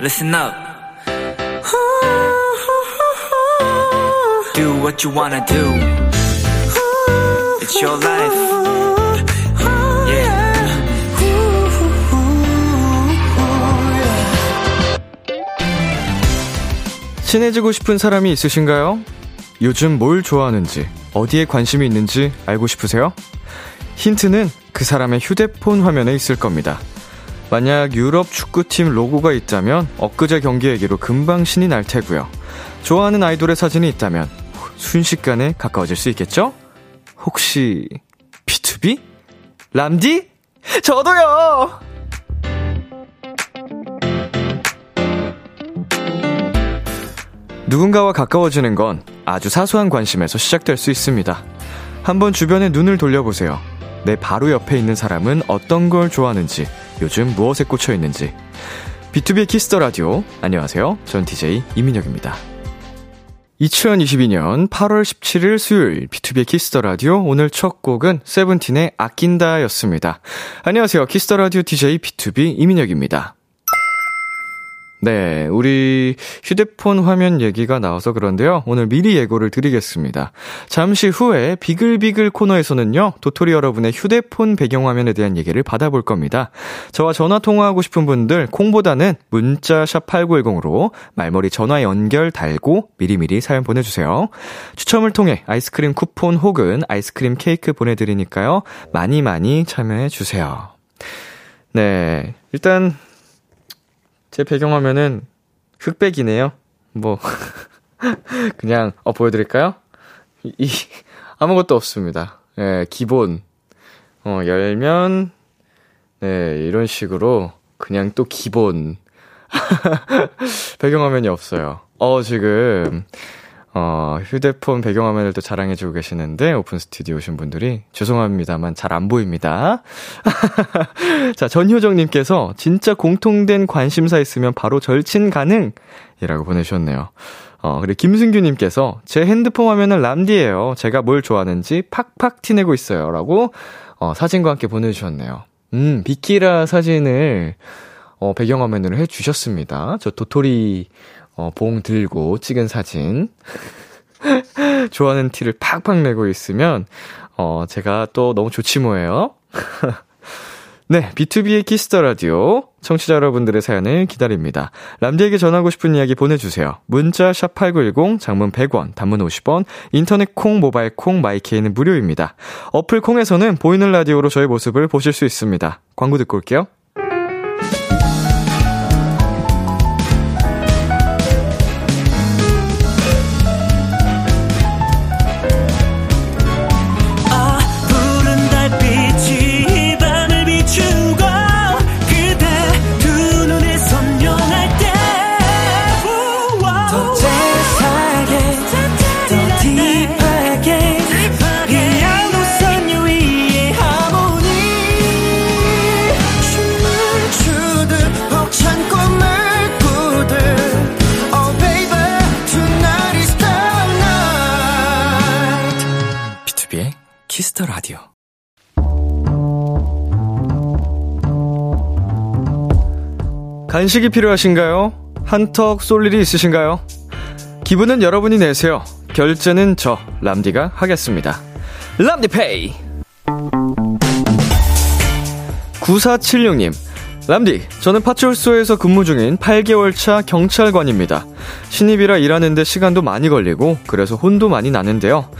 listen up. Do what you wanna do. It's your life. Yeah. 친해지고 싶은 사람이 있으신가요? 요즘 뭘 좋아하는지, 어디에 관심이 있는지 알고 싶으세요? 힌트는 그 사람의 휴대폰 화면에 있을 겁니다. 만약 유럽 축구팀 로고가 있다면 엊그제 경기 얘기로 금방 신이 날 테고요. 좋아하는 아이돌의 사진이 있다면 순식간에 가까워질 수 있겠죠? 혹시 B2B? 람디? 저도요! 누군가와 가까워지는 건 아주 사소한 관심에서 시작될 수 있습니다. 한번 주변에 눈을 돌려보세요. 내 바로 옆에 있는 사람은 어떤 걸 좋아하는지, 요즘 무엇에 꽂혀 있는지. 비투비 키스 더 라디오. 안녕하세요. 전 DJ 이민혁입니다. 2022년 8월 17일 수요일 비투비 키스 더 라디오 오늘 첫 곡은 세븐틴의 아낀다였습니다. 안녕하세요. 키스 더 라디오 DJ 비투비 이민혁입니다. 네, 우리 휴대폰 화면 얘기가 나와서 그런데요. 오늘 미리 예고를 드리겠습니다. 잠시 후에 비글비글 코너에서는요. 도토리 여러분의 휴대폰 배경화면에 대한 얘기를 받아볼 겁니다. 저와 전화 통화하고 싶은 분들 콩보다는 문자 샵 8910으로 말머리 전화 연결 달고 미리미리 사연 보내주세요. 추첨을 통해 아이스크림 쿠폰 혹은 아이스크림 케이크 보내드리니까요. 많이 많이 참여해주세요. 네, 일단 제 배경화면은 흑백이네요. 뭐, 그냥, 어, 보여드릴까요? 이, 이 아무것도 없습니다. 예, 기본. 어, 열면, 네, 이런 식으로, 그냥 또 기본. 배경화면이 없어요. 어, 지금, 어, 휴대폰 배경화면을 또 자랑해주고 계시는데, 오픈 스튜디오 오신 분들이, 죄송합니다만 잘 안 보입니다. 자, 전효정님께서, 진짜 공통된 관심사 있으면 바로 절친 가능! 이라고 보내주셨네요. 어, 그리고 김승규님께서, 제 핸드폰 화면은 람디예요 제가 뭘 좋아하는지 팍팍 티내고 있어요. 라고, 어, 사진과 함께 보내주셨네요. 음, 비키라 사진을, 어, 배경화면으로 해주셨습니다. 저 도토리, 어, 봉 들고 찍은 사진. 좋아하는 티를 팍팍 내고 있으면, 어, 제가 또 너무 좋지 뭐예요. 네, 비투비의 키스 더 라디오. 청취자 여러분들의 사연을 기다립니다. 람디에게 전하고 싶은 이야기 보내주세요. 문자 샵8910, 장문 100원, 단문 50원, 인터넷 콩, 모바일 콩, 마이케이는 무료입니다. 어플 콩에서는 보이는 라디오로 저의 모습을 보실 수 있습니다. 광고 듣고 올게요. 간식이 필요하신가요? 한턱 쏠 일이 있으신가요? 기분은 여러분이 내세요. 결제는 저 람디가 하겠습니다. 람디페이. 9476님. 람디, 저는 파출소에서 근무 중인 8개월 차 경찰관입니다. 신입이라 일하는데 시간도 많이 걸리고 그래서 혼도 많이 나는데요.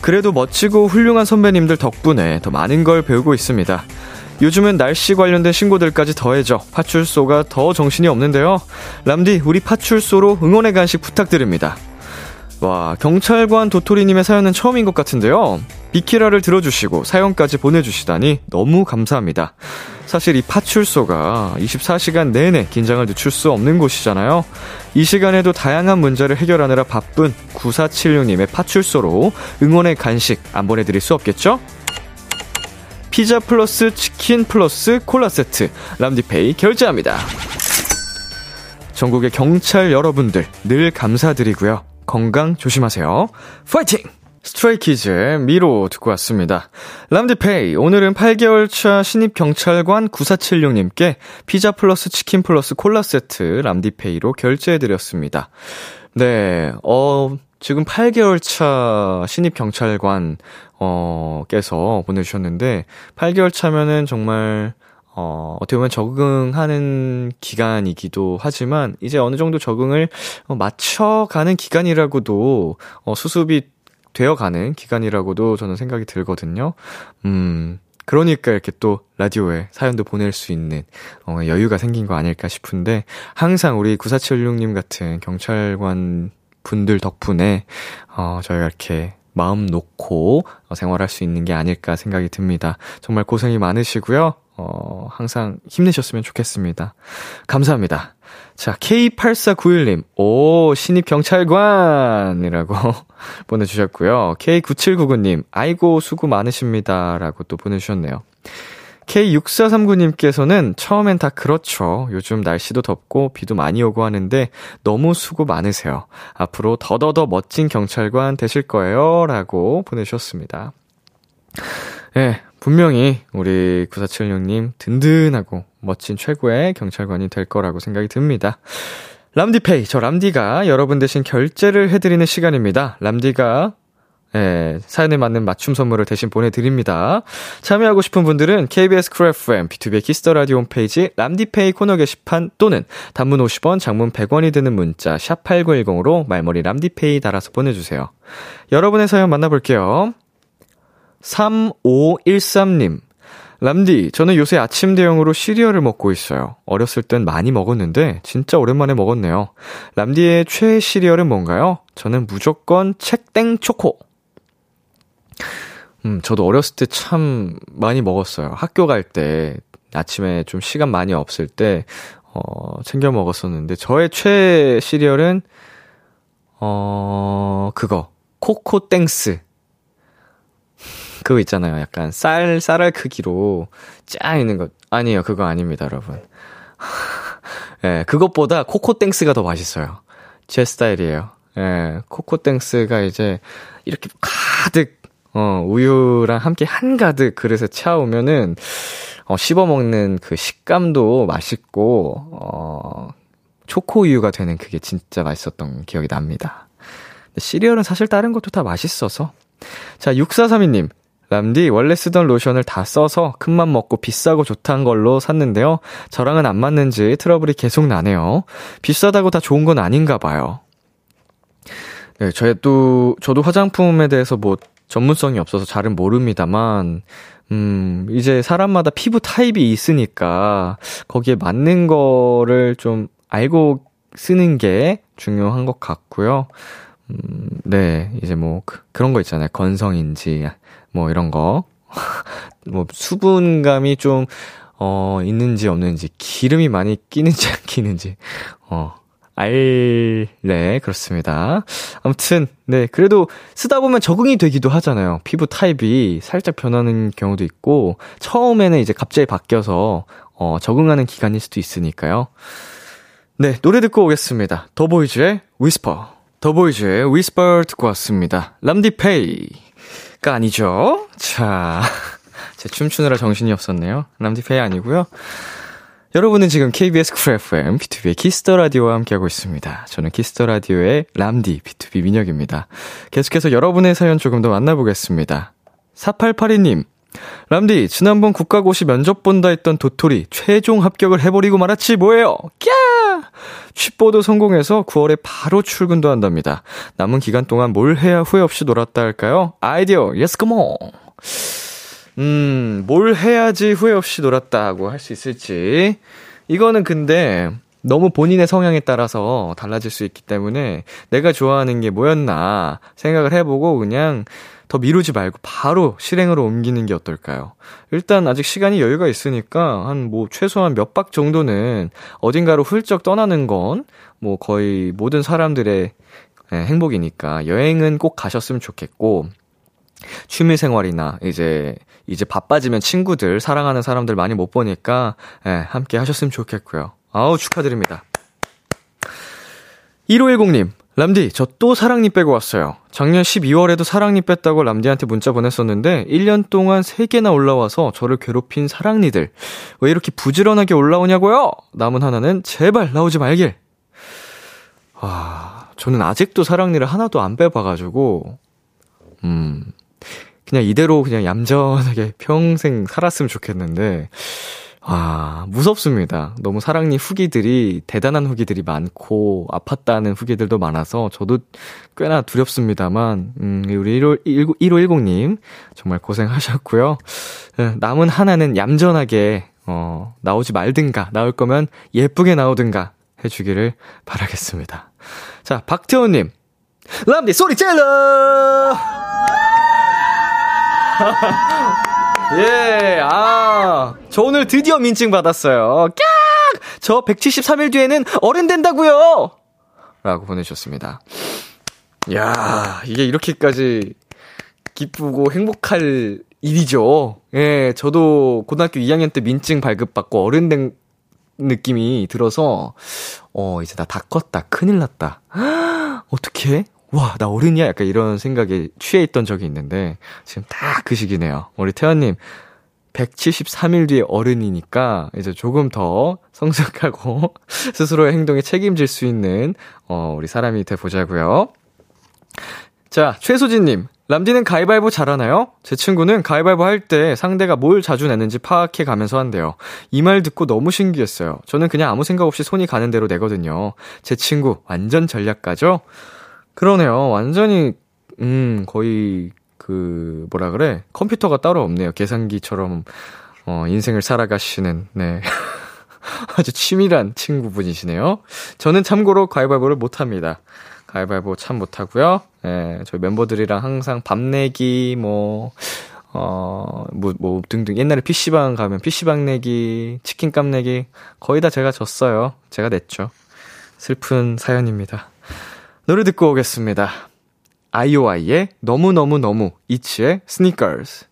그래도 멋지고 훌륭한 선배님들 덕분에 더 많은 걸 배우고 있습니다. 요즘은 날씨 관련된 신고들까지 더해져 파출소가 더 정신이 없는데요. 람디, 우리 파출소로 응원의 간식 부탁드립니다. 와, 경찰관 도토리님의 사연은 처음인 것 같은데요. 비키라를 들어주시고 사연까지 보내주시다니 너무 감사합니다. 사실 이 파출소가 24시간 내내 긴장을 늦출 수 없는 곳이잖아요. 이 시간에도 다양한 문제를 해결하느라 바쁜 9476님의 파출소로 응원의 간식 안 보내드릴 수 없겠죠? 피자 플러스 치킨 플러스 콜라 세트 람디페이 결제합니다. 전국의 경찰 여러분들 늘 감사드리고요. 건강 조심하세요. 파이팅! 스트레이키즈의 미로 듣고 왔습니다. 람디페이, 오늘은 8개월 차 신입 경찰관 9476님께 피자 플러스 치킨 플러스 콜라 세트 람디페이로 결제해드렸습니다. 네, 어, 지금 8개월 차 신입 경찰관, 어, 께서 보내주셨는데, 8개월 차면은 정말, 어, 어떻게 보면 적응하는 기간이기도 하지만, 이제 어느 정도 적응을 어, 맞춰가는 기간이라고도, 어, 수습이 되어가는 기간이라고도 저는 생각이 들거든요. 음, 그러니까 이렇게 또 라디오에 사연도 보낼 수 있는 어, 여유가 생긴 거 아닐까 싶은데 항상 우리 9476님 같은 경찰관 분들 덕분에 어, 저희가 이렇게 마음 놓고 어, 생활할 수 있는 게 아닐까 생각이 듭니다. 정말 고생이 많으시고요. 어, 항상 힘내셨으면 좋겠습니다. 감사합니다. 자, K8491님, 오, 신입 경찰관이라고 보내주셨고요. K9799님, 아이고, 수고 많으십니다. 라고 또 보내주셨네요. K6439님께서는 처음엔 다 그렇죠. 요즘 날씨도 덥고 비도 많이 오고 하는데 너무 수고 많으세요. 앞으로 더더더 멋진 경찰관 되실 거예요. 라고 보내주셨습니다. 예, 네, 분명히 우리 9476님 든든하고 멋진 최고의 경찰관이 될 거라고 생각이 듭니다. 람디페이, 저 람디가 여러분 대신 결제를 해드리는 시간입니다. 람디가 예, 사연에 맞는 맞춤 선물을 대신 보내드립니다. 참여하고 싶은 분들은 KBS 쿨 FM, 비투비 키스 더 라디오 홈페이지 람디페이 코너 게시판 또는 단문 50원, 장문 100원이 드는 문자 샵 8910으로 말머리 람디페이 달아서 보내주세요. 여러분의 사연 만나볼게요. 3513님. 람디, 저는 요새 아침 대용으로 시리얼을 먹고 있어요. 어렸을 땐 많이 먹었는데, 진짜 오랜만에 먹었네요. 람디의 최애 시리얼은 뭔가요? 저는 무조건 책땡 초코. 음, 저도 어렸을 때 참 많이 먹었어요. 학교 갈 때, 아침에 좀 시간 많이 없을 때, 어, 챙겨 먹었었는데, 저의 최애 시리얼은, 어, 그거. 코코땡스. 그거 있잖아요. 약간 쌀, 쌀알 크기로 짜 있는 것. 아니에요. 그거 아닙니다, 여러분. 예, 네, 그것보다 코코땡스가 더 맛있어요. 제 스타일이에요. 예, 네, 코코땡스가 이제 이렇게 가득, 어, 우유랑 함께 한가득 그릇에 채워오면은, 어, 씹어먹는 그 식감도 맛있고, 어, 초코우유가 되는 그게 진짜 맛있었던 기억이 납니다. 시리얼은 사실 다른 것도 다 맛있어서. 자, 6432님. 람디, 원래 쓰던 로션을 다 써서 큰맘 먹고 비싸고 좋다는 걸로 샀는데요. 저랑은 안 맞는지 트러블이 계속 나네요. 비싸다고 다 좋은 건 아닌가 봐요. 네, 저도, 저도 화장품에 대해서 뭐 전문성이 없어서 잘은 모릅니다만, 음, 이제 사람마다 피부 타입이 있으니까 거기에 맞는 거를 좀 알고 쓰는 게 중요한 것 같고요. 음, 네, 이제 뭐, 그, 그런 거 있잖아요. 건성인지, 뭐 이런 거. 뭐 수분감이 좀, 어, 있는지 없는지, 기름이 많이 끼는지 안 끼는지, 어, 알, 네, 그렇습니다. 아무튼, 네, 그래도 쓰다 보면 적응이 되기도 하잖아요. 피부 타입이 살짝 변하는 경우도 있고, 처음에는 이제 갑자기 바뀌어서, 어, 적응하는 기간일 수도 있으니까요. 네, 노래 듣고 오겠습니다. 더보이즈의 Whisper. 더보이즈의 Whisper 듣고 왔습니다. 람디페이. 가 아니죠. 자, 제 춤추느라 정신이 없었네요. 람디페이 아니고요. 여러분은 지금 KBS 쿨 FM, 비투비의 키스 더 라디오와 함께하고 있습니다. 저는 키스 더 라디오의 람디, 비투비 민혁입니다. 계속해서 여러분의 사연 조금 더 만나보겠습니다. 4882님, 람디, 지난번 국가고시 면접 본다 했던 도토리 최종 합격을 해버리고 말았지 뭐예요? 꺄! 취뽀도 성공해서 9월에 바로 출근도 한답니다. 남은 기간 동안 뭘 해야 후회 없이 놀았다 할까요? 아이디어, yes come on! 음, 뭘 해야지 후회 없이 놀았다고 할 수 있을지. 이거는 근데 너무 본인의 성향에 따라서 달라질 수 있기 때문에 내가 좋아하는 게 뭐였나 생각을 해보고 그냥 더 미루지 말고 바로 실행으로 옮기는 게 어떨까요? 일단 아직 시간이 여유가 있으니까 한 뭐 최소한 몇 박 정도는 어딘가로 훌쩍 떠나는 건 뭐 거의 모든 사람들의 예, 행복이니까 여행은 꼭 가셨으면 좋겠고 취미 생활이나 이제 이제 바빠지면 친구들 사랑하는 사람들 많이 못 보니까 예, 함께 하셨으면 좋겠고요. 아우 축하드립니다. 1510님 람디, 저 또 사랑니 빼고 왔어요. 작년 12월에도 사랑니 뺐다고 람디한테 문자 보냈었는데, 1년 동안 3개나 올라와서 저를 괴롭힌 사랑니들. 왜 이렇게 부지런하게 올라오냐고요? 남은 하나는 제발 나오지 말길. 아, 저는 아직도 사랑니를 하나도 안 빼봐가지고, 음, 그냥 이대로 그냥 얌전하게 평생 살았으면 좋겠는데, 아, 무섭습니다. 너무 사랑니 후기들이, 대단한 후기들이 많고, 아팠다는 후기들도 많아서, 저도 꽤나 두렵습니다만, 음, 우리 15, 1510님, 정말 고생하셨고요. 예, 남은 하나는 얌전하게, 어, 나오지 말든가, 나올 거면 예쁘게 나오든가 해주기를 바라겠습니다. 자, 박태호님. 람디 소리 찔러! 예, 아, 저 오늘 드디어 민증 받았어요. 깍! 저 173일 뒤에는 어른 된다고요 라고 보내주셨습니다. 야 이게 이렇게까지 기쁘고 행복할 일이죠. 예, 저도 고등학교 2학년 때 민증 발급받고 어른 된 느낌이 들어서, 어, 이제 나 다 컸다. 큰일 났다. 어떻게? 와, 나 어른이야? 약간 이런 생각에 취해 있던 적이 있는데, 지금 딱 그 시기네요. 우리 태연님, 173일 뒤에 어른이니까, 이제 조금 더 성숙하고, 스스로의 행동에 책임질 수 있는, 어, 우리 사람이 돼 보자고요 자, 최소진 님. 람디는 가위바위보 잘하나요? 제 친구는 가위바위보 할 때 상대가 뭘 자주 내는지 파악해 가면서 한대요. 이 말 듣고 너무 신기했어요. 저는 그냥 아무 생각 없이 손이 가는 대로 내거든요. 제 친구, 완전 전략가죠? 그러네요. 완전히, 음, 거의, 그, 뭐라 그래? 컴퓨터가 따로 없네요. 계산기처럼, 어, 인생을 살아가시는, 네. 아주 치밀한 친구분이시네요. 저는 참고로 가위바위보를 못합니다. 가위바위보 참 못하고요. 예, 저희 멤버들이랑 항상 밥 내기, 뭐, 어, 뭐, 뭐, 등등. 옛날에 PC방 가면 PC방 내기, 치킨값 내기, 거의 다 제가 졌어요. 제가 냈죠. 슬픈 사연입니다. 노래 듣고 오겠습니다. 아이오아이의 너무너무너무 이치의 스니커즈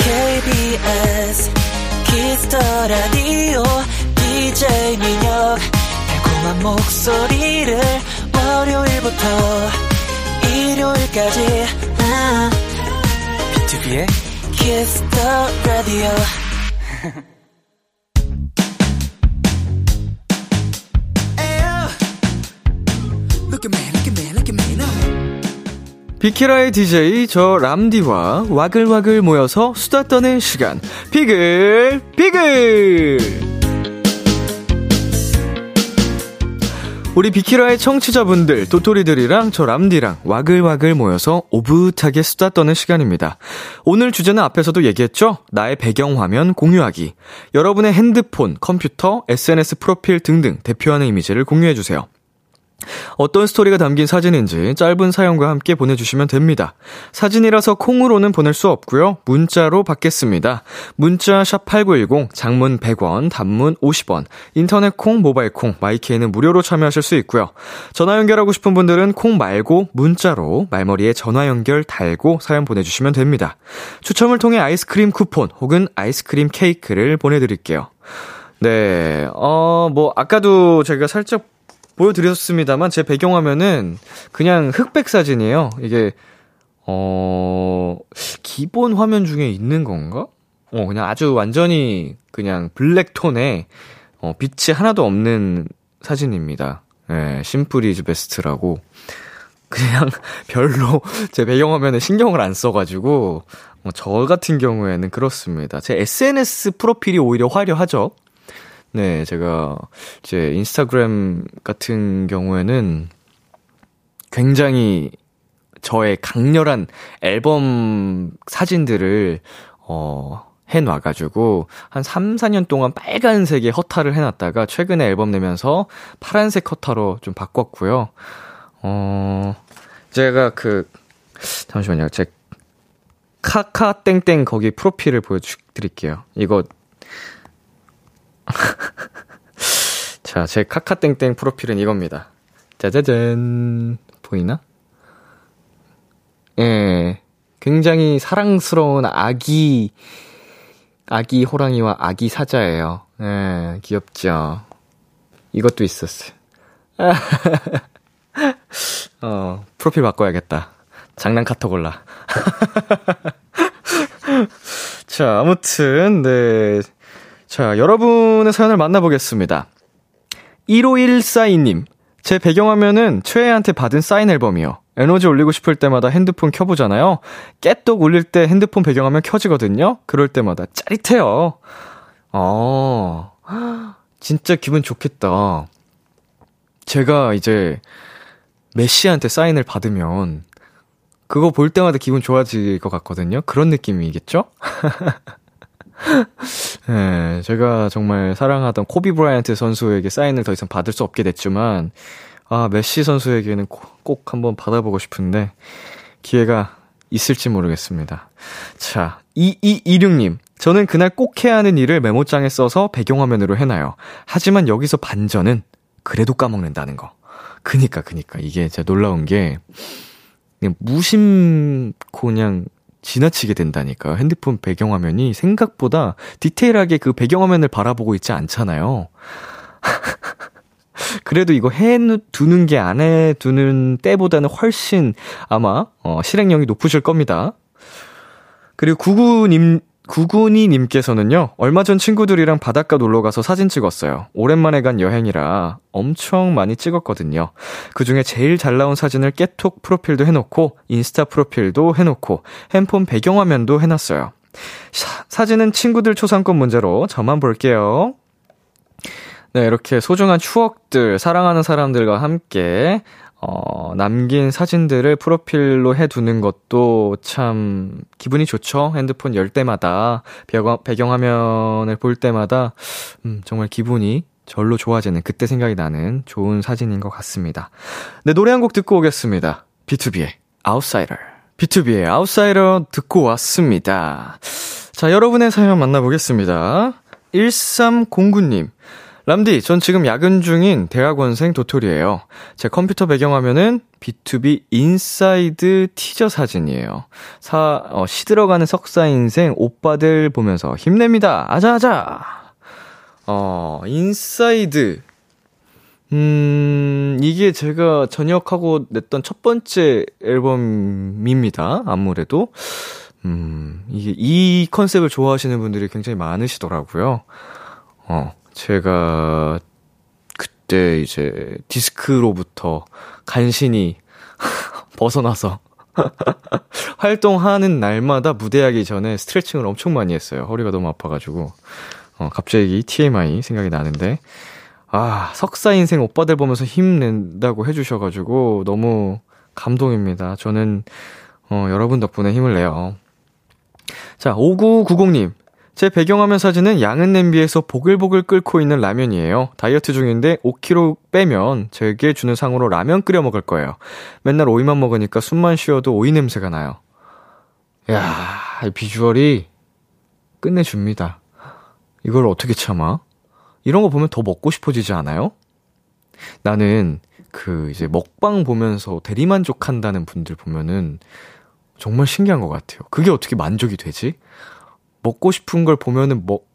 KBS 키스터 라디오 DJ 민혁 달콤한 목소리를 월요일부터 일요일까지. 비투비의 키스터 라디오 비키라의 DJ 저 람디와 와글와글 모여서 수다 떠는 시간 비글 비글 우리 비키라의 청취자분들 도토리들이랑 저 람디랑 와글와글 모여서 오붓하게 수다 떠는 시간입니다. 오늘 주제는 앞에서도 얘기했죠? 나의 배경화면 공유하기. 여러분의 핸드폰, 컴퓨터, SNS 프로필 등등 대표하는 이미지를 공유해주세요. 어떤 스토리가 담긴 사진인지 짧은 사연과 함께 보내주시면 됩니다. 사진이라서 콩으로는 보낼 수 없고요. 문자로 받겠습니다. 문자 샵8910, 장문 100원, 단문 50원, 인터넷 콩, 모바일 콩, 마이케이는 무료로 참여하실 수 있고요. 전화 연결하고 싶은 분들은 콩 말고 문자로 말머리에 전화 연결 달고 사연 보내주시면 됩니다. 추첨을 통해 아이스크림 쿠폰 혹은 아이스크림 케이크를 보내드릴게요. 네, 어, 뭐, 아까도 제가 살짝 보여드렸습니다만 제 배경화면은 그냥 흑백 사진이에요. 이게 어 기본 화면 중에 있는 건가? 어 그냥 아주 완전히 그냥 블랙 톤에 어 빛이 하나도 없는 사진입니다. 예, 심플이 즈 베스트라고 그냥 별로 제 배경화면에 신경을 안 써가지고 어, 저 같은 경우에는 그렇습니다. 제 SNS 프로필이 오히려 화려하죠. 네, 제가 제 인스타그램 같은 경우에는 굉장히 저의 강렬한 앨범 사진들을 어 해놔 가지고, 한 3, 4년 동안 빨간색의 허타를 해 놨다가, 최근에 앨범 내면서 파란색 허타로 좀 바꿨고요. 어, 제가 그, 잠시만요. 제 카카 땡땡 거기 프로필을 보여 드릴게요. 이거 자, 제 카카땡땡 프로필은 이겁니다. 짜자잔. 보이나? 예. 굉장히 사랑스러운 아기, 아기 호랑이와 아기 사자예요. 예, 귀엽죠. 이것도 있었어. 어, 프로필 바꿔야겠다. 장난 카톡 올라. 자, 아무튼, 네. 자, 여러분의 사연을 만나보겠습니다. 15142님. 제 배경화면은 최애한테 받은 사인 앨범이요. 에너지 올리고 싶을 때마다 핸드폰 켜보잖아요. 깨똑 울릴 때 핸드폰 배경화면 켜지거든요. 그럴 때마다 짜릿해요. 어, 진짜 기분 좋겠다. 제가 이제 메시한테 사인을 받으면 그거 볼 때마다 기분 좋아질 것 같거든요. 그런 느낌이겠죠? 네, 제가 정말 사랑하던 코비 브라이언트 선수에게 사인을 더 이상 받을 수 없게 됐지만, 아, 메시 선수에게는 꼭, 꼭 한번 받아보고 싶은데, 기회가 있을지 모르겠습니다. 자, 2226님. 저는 그날 꼭 해야 하는 일을 메모장에 써서 배경화면으로 해놔요. 하지만 여기서 반전은 그래도 까먹는다는 거. 그니까, 그니까. 이게 진짜 놀라운 게, 그냥 무심코 그냥 지나치게 된다니까요. 핸드폰 배경화면이 생각보다 디테일하게 그 배경화면을 바라보고 있지 않잖아요. 그래도 이거 해두는 게 안 해두는 때보다는 훨씬 아마, 어, 실행력이 높으실 겁니다. 그리고 구구님, 구군이님께서는요, 얼마 전 친구들이랑 바닷가 놀러 가서 사진 찍었어요. 오랜만에 간 여행이라 엄청 많이 찍었거든요. 그 중에 제일 잘 나온 사진을 깨톡 프로필도 해놓고, 인스타 프로필도 해놓고, 핸폰 배경화면도 해놨어요. 사, 사진은 친구들 초상권 문제로 저만 볼게요. 네, 이렇게 소중한 추억들, 사랑하는 사람들과 함께 어, 남긴 사진들을 프로필로 해두는 것도 참 기분이 좋죠. 핸드폰 열 때마다, 배경, 배경화면을 볼 때마다, 음, 정말 기분이 절로 좋아지는 그때 생각이 나는 좋은 사진인 것 같습니다. 네, 노래 한 곡 듣고 오겠습니다. B2B의 Outsider. B2B의 Outsider 듣고 왔습니다. 자, 여러분의 사연 만나보겠습니다. 1309님. 람디, 전 지금 야근 중인 대학원생 도토리예요. 제 컴퓨터 배경화면은 비투비 Inside teaser 사진이에요. 사, 어, 시들어가는 석사 인생 오빠들 보면서 힘냅니다. 아자아자! 어, Inside. 음, 이게 제가 전역하고 냈던 첫 번째 앨범입니다. 아무래도. 음, 이게 이 컨셉을 좋아하시는 분들이 굉장히 많으시더라고요. 어, 제가 그때 이제 디스크로부터 간신히 벗어나서 활동하는 날마다 무대하기 전에 스트레칭을 엄청 많이 했어요. 허리가 너무 아파가지고. 어, 갑자기 TMI 생각이 나는데. 아, 석사 인생 오빠들 보면서 힘낸다고 해주셔가지고 너무 감동입니다. 저는, 어, 여러분 덕분에 힘을 내요. 자, 5990님. 제 배경화면 사진은 양은 냄비에서 보글보글 끓고 있는 라면이에요. 다이어트 중인데 5kg 빼면 제게 주는 상으로 라면 끓여 먹을 거예요. 맨날 오이만 먹으니까 숨만 쉬어도 오이 냄새가 나요. 야, 이 비주얼이 끝내줍니다. 이걸 어떻게 참아? 이런 거 보면 더 먹고 싶어지지 않아요? 나는 그 이제 먹방 보면서 대리만족한다는 분들 보면은 정말 신기한 것 같아요. 그게 어떻게 만족이 되지? 먹고 싶은 걸 보면은 먹,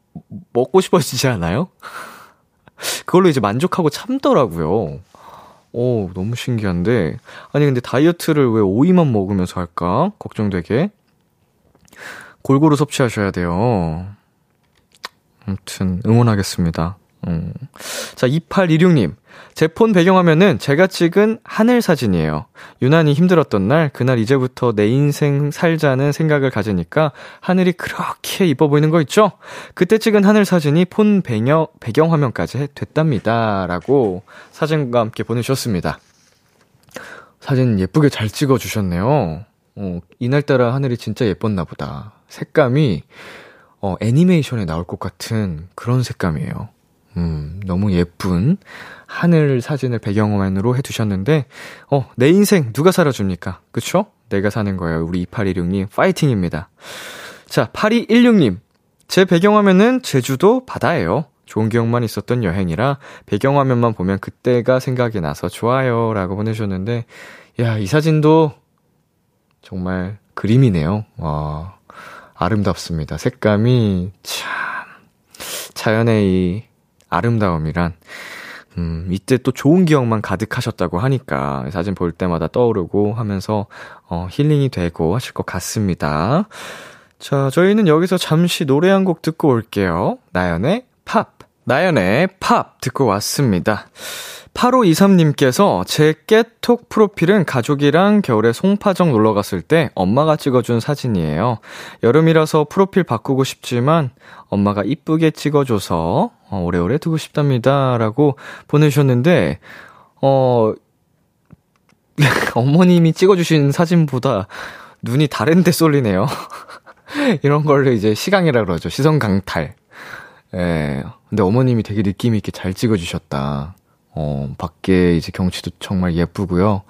먹고 싶어지지 않아요? 그걸로 이제 만족하고 참더라고요. 오, 너무 신기한데. 아니, 근데 다이어트를 왜 오이만 먹으면서 할까? 걱정되게. 골고루 섭취하셔야 돼요. 아무튼, 응원하겠습니다. 음. 자, 2816님. 제 폰 배경화면은 제가 찍은 하늘 사진이에요. 유난히 힘들었던 날, 그날 이제부터 내 인생 살자는 생각을 가지니까 하늘이 그렇게 이뻐 보이는 거 있죠? 그때 찍은 하늘 사진이 폰 배경, 배경화면까지 됐답니다. 라고 사진과 함께 보내주셨습니다. 사진 예쁘게 잘 찍어주셨네요. 어, 이날따라 하늘이 진짜 예뻤나 보다. 색감이, 어, 애니메이션에 나올 것 같은 그런 색감이에요. 음, 너무 예쁜 하늘 사진을 배경화면으로 해두셨는데, 어, 내 인생 누가 살아줍니까? 그쵸? 내가 사는 거예요. 우리 2816님, 파이팅입니다. 자, 8216님. 제 배경화면은 제주도 바다예요. 좋은 기억만 있었던 여행이라 배경화면만 보면 그때가 생각이 나서 좋아요. 라고 보내주셨는데, 야, 이 사진도 정말 그림이네요. 와, 아름답습니다. 색감이 참, 자연의 이 아름다움이란 음, 이때 또 좋은 기억만 가득하셨다고 하니까 사진 볼 때마다 떠오르고 하면서 어, 힐링이 되고 하실 것 같습니다. 자, 저희는 여기서 잠시 노래 한 곡 듣고 올게요. 나연의 팝. 나연의 팝 듣고 왔습니다. 8523님께서 제 깨톡 프로필은 가족이랑 겨울에 송파정 놀러 갔을 때 엄마가 찍어준 사진이에요. 여름이라서 프로필 바꾸고 싶지만 엄마가 이쁘게 찍어줘서 어, 오래오래 두고 싶답니다. 라고 보내주셨는데, 어, 어머님이 찍어주신 사진보다 눈이 다른 데 쏠리네요. 이런 걸로 이제 시강이라 그러죠. 시선 강탈. 예. 근데 어머님이 되게 느낌 있게 잘 찍어주셨다. 어, 밖에 이제 경치도 정말 예쁘고요.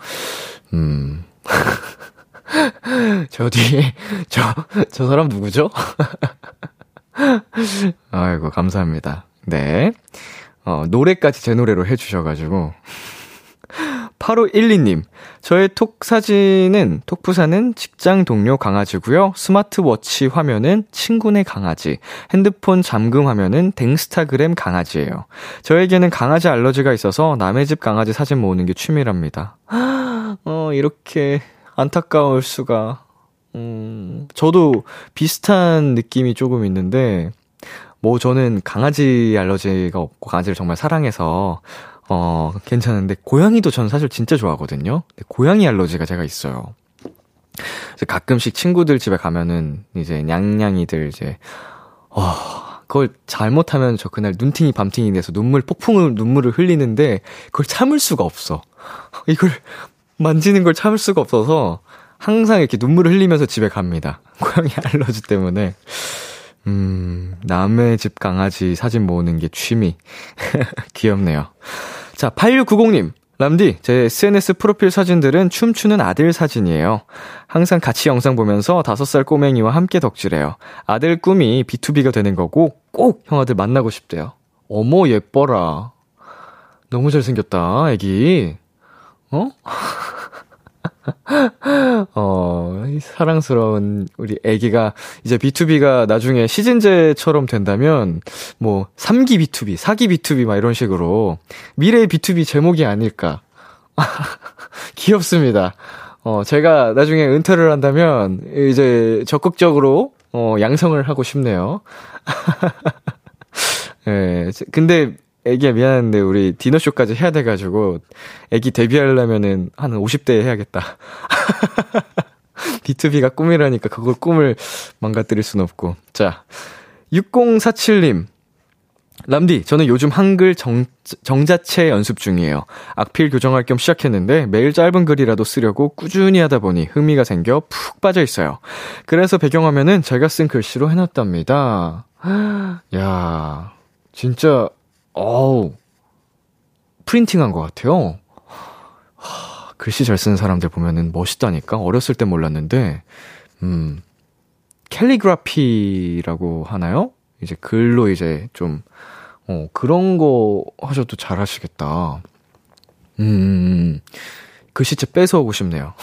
음. 저 뒤에, 저, 저 사람 누구죠? 아이고, 감사합니다. 네. 어, 노래까지 제 노래로 해주셔가지고. 8512님, 저의 톡 사진은, 톡부사는 직장 동료 강아지고요 스마트워치 화면은 친구네 강아지, 핸드폰 잠금 화면은 댕스타그램 강아지예요. 저에게는 강아지 알러지가 있어서 남의 집 강아지 사진 모으는 게 취미랍니다. 어, 이렇게 안타까울 수가. 음, 저도 비슷한 느낌이 조금 있는데, 뭐 저는 강아지 알러지가 없고 강아지를 정말 사랑해서 어, 괜찮은데, 고양이도 저는 사실 진짜 좋아하거든요. 고양이 알러지가 제가 있어요. 가끔씩 친구들 집에 가면은, 이제, 냥냥이들 이제, 어, 그걸 잘못하면 저 그날 눈팅이 밤팅이 돼서 눈물, 폭풍을, 눈물을 흘리는데, 그걸 참을 수가 없어. 이걸 만지는 걸 참을 수가 없어서, 항상 이렇게 눈물을 흘리면서 집에 갑니다. 고양이 알러지 때문에. 음, 남의 집 강아지 사진 모으는 게 취미. 귀엽네요. 자, 8690님. 람디, 제 SNS 프로필 사진들은 춤추는 아들 사진이에요. 항상 같이 영상 보면서 5살 꼬맹이와 함께 덕질해요. 아들 꿈이 B2B가 되는 거고 꼭 형아들 만나고 싶대요. 어머, 예뻐라. 너무 잘생겼다, 애기. 어? 어, 사랑스러운 우리 애기가 이제 B2B가 나중에 시즌제처럼 된다면 뭐 3기 B2B, 4기 B2B 막 이런 식으로 미래의 B2B 제목이 아닐까. 귀엽습니다. 어, 제가 나중에 은퇴를 한다면 이제 적극적으로 어, 양성을 하고 싶네요. 예, 근데 애기야 미안한데 우리 디너쇼까지 해야 돼가지고 애기 데뷔하려면은 한 50대에 해야겠다. B2B가 꿈이라니까 그걸 꿈을 망가뜨릴 순 없고. 자, 6047님. 람디, 저는 요즘 한글 정, 정자체 연습 중이에요. 악필 교정할 겸 시작했는데 매일 짧은 글이라도 쓰려고 꾸준히 하다 보니 흥미가 생겨 푹 빠져 있어요. 그래서 배경화면은 제가 쓴 글씨로 해놨답니다. 야, 진짜 어우, 프린팅한 것 같아요. 하, 글씨 잘 쓰는 사람들 보면은 멋있다니까? 어렸을 땐 몰랐는데, 음, 캘리그라피라고 하나요? 이제 글로 이제 좀, 어, 그런 거 하셔도 잘 하시겠다. 음, 글씨체 뺏어오고 싶네요.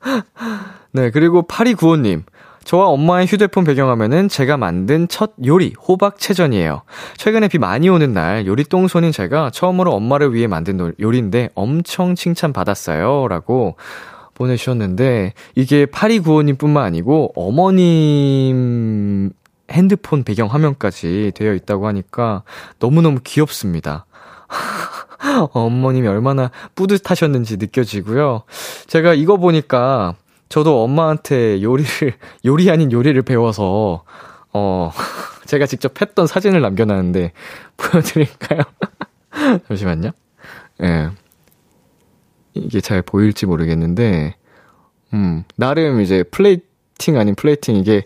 네, 그리고 파리구호님. 저와 엄마의 휴대폰 배경화면은 제가 만든 첫 요리, 호박채전이에요. 최근에 비 많이 오는 날 요리 똥손인 제가 처음으로 엄마를 위해 만든 요리인데 엄청 칭찬받았어요. 라고 보내주셨는데, 이게 파리구호님 뿐만 아니고 어머님 핸드폰 배경 화면까지 되어 있다고 하니까 너무너무 귀엽습니다. 어머님이 얼마나 뿌듯하셨는지 느껴지고요. 제가 이거 보니까 저도 엄마한테 요리를, 요리 아닌 요리를 배워서, 어, 제가 직접 했던 사진을 남겨놨는데, 보여드릴까요? 잠시만요. 예. 네. 이게 잘 보일지 모르겠는데, 음, 나름 이제 플레이팅 아닌 플레이팅 이게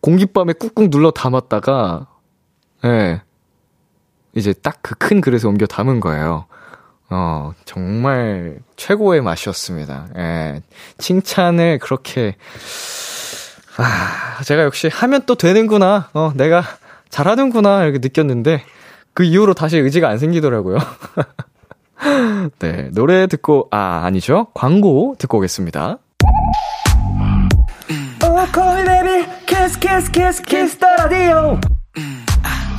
공깃밥에 꾹꾹 눌러 담았다가, 예. 네. 이제 딱 그 큰 그릇에 옮겨 담은 거예요. 어, 정말 최고의 맛이었습니다. 예. 칭찬을 그렇게, 아, 제가 역시 하면 또 되는구나. 어, 내가 잘하는구나. 이렇게 느꼈는데, 그 이후로 다시 의지가 안 생기더라고요. 네, 노래 듣고, 아, 아니죠. 광고 듣고 오겠습니다. 오,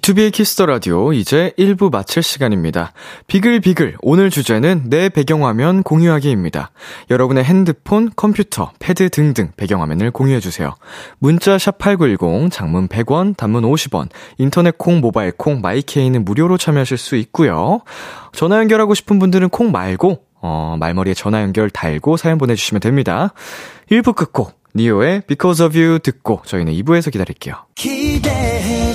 B2B의 키스터 라디오 이제 1부 마칠 시간입니다. 비글비글 오늘 주제는 내 배경화면 공유하기입니다. 여러분의 핸드폰, 컴퓨터, 패드 등등 배경화면을 공유해 주세요. 문자 샵8910 장문 100원, 단문 50원, 인터넷 콩, 모바일 콩, 마이케이는 무료로 참여하실 수 있고요. 전화 연결하고 싶은 분들은 콩 말고 어, 말머리에 전화 연결 달고 사연 보내 주시면 됩니다. 1부 끝곡 니오의 Because of You 듣고 저희는 2부에서 기다릴게요. 기대해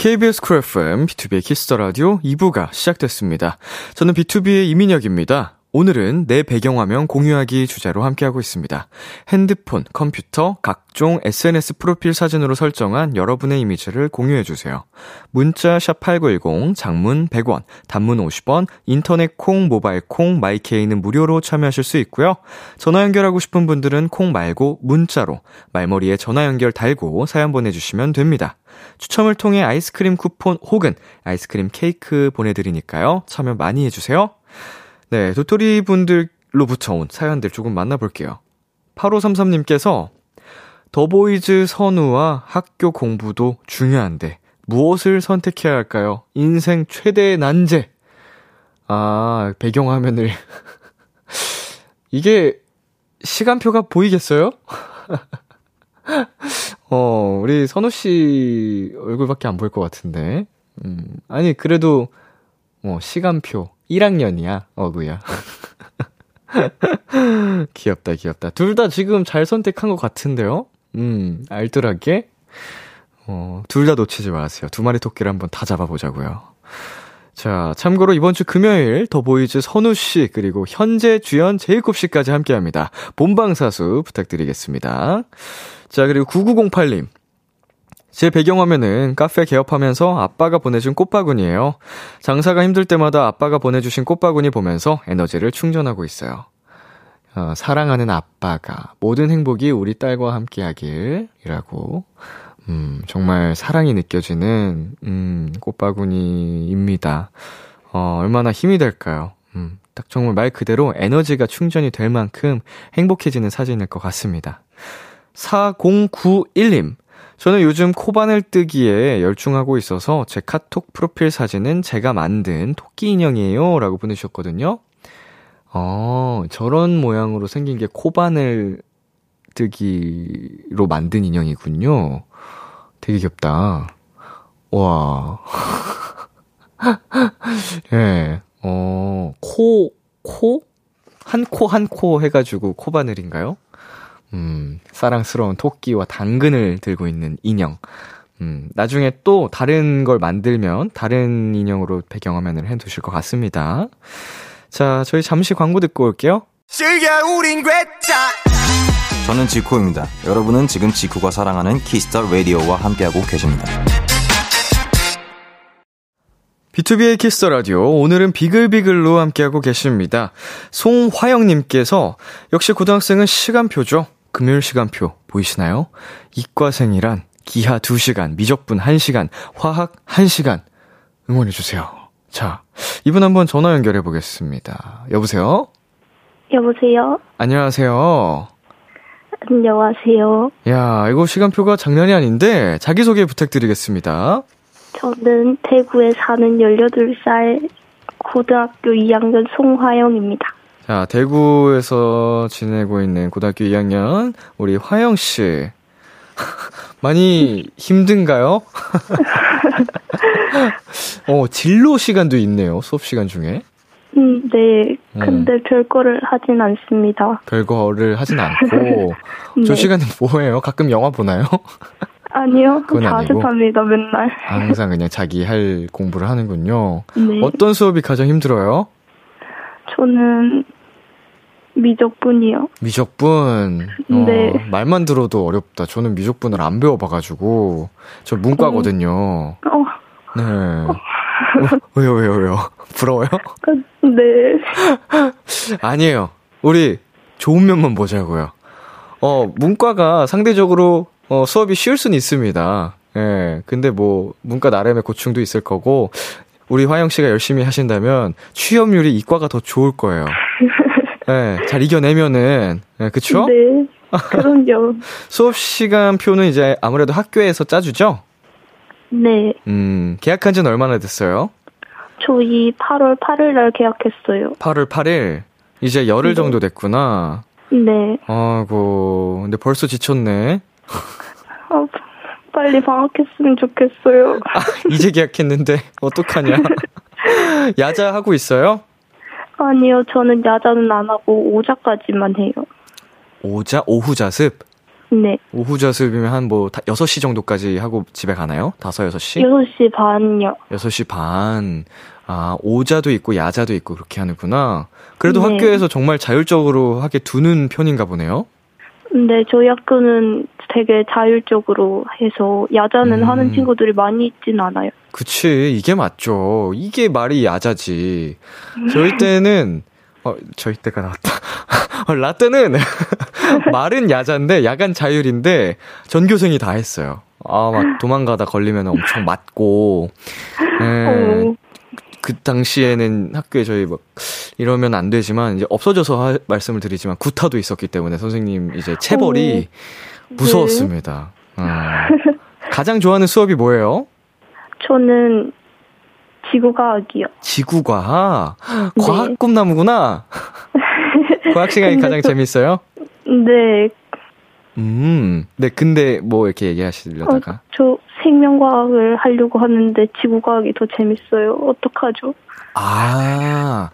KBS 쿨 FM, B2B의 키스터 라디오 2부가 시작됐습니다. 저는 BTOB의 이민혁입니다. 오늘은 내 배경화면 공유하기 주제로 함께하고 있습니다. 핸드폰, 컴퓨터, 각종 SNS 프로필 사진으로 설정한 여러분의 이미지를 공유해주세요. 문자 샵8910, 장문 100원, 단문 50원, 인터넷 콩, 모바일 콩, my K는 무료로 참여하실 수 있고요. 전화 연결하고 싶은 분들은 콩 말고 문자로 말머리에 전화 연결 달고 사연 보내주시면 됩니다. 추첨을 통해 아이스크림 쿠폰 혹은 아이스크림 케이크 보내드리니까요. 참여 많이 해주세요. 네, 도토리 분들로부터 온 사연들 조금 만나볼게요. 8533님께서 더보이즈 선우와 학교 공부도 중요한데 무엇을 선택해야 할까요? 인생 최대의 난제. 아, 배경화면을. 이게 시간표가 보이겠어요? 어, 우리 선우 씨 얼굴밖에 안 보일 것 같은데. 음, 아니, 그래도, 뭐, 시간표. 1학년이야, 어구야. 귀엽다, 귀엽다. 둘 다 지금 잘 선택한 것 같은데요? 음, 알뜰하게. 어, 둘 다 놓치지 마세요. 두 마리 토끼를 한번 다 잡아보자고요. 자, 참고로 이번 주 금요일 더 보이즈 선우 씨 그리고 현재 주연 제이콥 씨까지 함께 합니다. 본방사수 부탁드리겠습니다. 자, 그리고 9908님. 제 배경화면은 카페 개업하면서 아빠가 보내준 꽃바구니예요. 장사가 힘들 때마다 아빠가 보내주신 꽃바구니 보면서 에너지를 충전하고 있어요. 어, 사랑하는 아빠가 모든 행복이 우리 딸과 함께하길이라고 음, 정말 사랑이 느껴지는 음, 꽃바구니입니다. 어, 얼마나 힘이 될까요? 음, 딱 정말 말 그대로 에너지가 충전이 될 만큼 행복해지는 사진일 것 같습니다. 4091님. 저는 요즘 코바늘 뜨기에 열중하고 있어서 제 카톡 프로필 사진은 제가 만든 토끼 인형이에요. 라고 보내주셨거든요. 어, 저런 모양으로 생긴 게 코바늘 뜨기로 만든 인형이군요. 되게 귀엽다. 와. 예, 네, 어, 코, 코? 한 코 한 코 해가지고 코바늘인가요? 음, 사랑스러운 토끼와 당근을 들고 있는 인형. 음, 나중에 또 다른 걸 만들면 다른 인형으로 배경화면을 해두실 것 같습니다. 자, 저희 잠시 광고 듣고 올게요. 저는 지코입니다. 여러분은 지금 지코가 사랑하는 Kiss the Radio와 함께하고 계십니다. B2B의 키스터 라디오 오늘은 비글비글로 함께하고 계십니다. 송화영님께서 역시 고등학생은 시간표죠. 금요일 시간표 보이시나요? 이과생이란 기하 2시간, 미적분 1시간, 화학 1시간 응원해주세요. 자, 이분 한번 전화 연결해 보겠습니다. 여보세요? 여보세요? 안녕하세요. 안녕하세요. 야, 이거 시간표가 장난이 아닌데, 자기소개 부탁드리겠습니다. 저는 대구에 사는 18살 고등학교 2학년 송화영입니다. 자, 대구에서 지내고 있는 고등학교 2학년 우리 화영 씨. 많이 힘든가요? 어, 진로 시간도 있네요. 수업 시간 중에. 음, 네. 근데 별거를 하진 않습니다. 별거를 하진 않고. 저 네. 시간에 뭐해요? 가끔 영화 보나요? 아니요. 자습합니다, 맨날. 항상 그냥 자기 할 공부를 하는군요. 네. 어떤 수업이 가장 힘들어요? 저는 미적분이요. 미적분. 네. 어, 말만 들어도 어렵다. 저는 미적분을 안 배워봐가지고. 저 문과거든요. 어, 네. 어, 왜요, 왜요, 왜요? 부러워요? 그, 네. 아니에요. 우리 좋은 면만 보자고요. 어, 문과가 상대적으로 어, 수업이 쉬울 수는 있습니다. 예. 근데 뭐 문과 나름의 고충도 있을 거고 우리 화영 씨가 열심히 하신다면 취업률이 이과가 더 좋을 거예요. 예. 잘 이겨내면은 예, 그쵸? 네. 그럼요. 수업 시간 표는 이제 아무래도 학교에서 짜주죠? 네. 음, 계약한 지는 얼마나 됐어요? 저희 8월 8일 날 계약했어요. 8월 8일. 이제 열흘 네. 정도 됐구나. 네. 아이고, 근데 벌써 지쳤네. 아, 빨리 방학했으면 좋겠어요. 아, 이제 계약했는데, 어떡하냐. 야자 하고 있어요? 아니요, 저는 야자는 안 하고 오자까지만 해요. 오자, 오후 자습? 네. 오후 자습이면 한 뭐, 6시 정도까지 하고 집에 가나요? 5, 6시? 6시 반요. 6시 반. 아, 오자도 있고 야자도 있고 그렇게 하는구나. 그래도 네. 학교에서 정말 자율적으로 하게 두는 편인가 보네요? 근데 저희 학교는 되게 자율적으로 해서 야자는 음. 하는 친구들이 많이 있진 않아요. 그치, 이게 맞죠. 이게 말이 야자지. 저희 때는, 어, 저희 때가 나왔다. 어, 라떼는 말은 야자인데, 야간 자율인데, 전교생이 다 했어요. 아, 막 도망가다 걸리면 엄청 맞고, 예, 어, 그 당시에는 학교에 저희 막 이러면 안 되지만 이제 없어져서 하- 말씀을 드리지만 구타도 있었기 때문에 선생님 이제 체벌이 무서웠습니다. 아. 가장 좋아하는 수업이 뭐예요? 저는 지구과학이요. 지구과학. 네. 과학 꿈나무구나. 과학 시간이 가장 또- 재밌어요? 네, 음. 네, 근데 뭐 이렇게 얘기하시려다가. 어, 저 생명과학을 하려고 하는데 지구과학이 더 재밌어요. 어떡하죠? 아.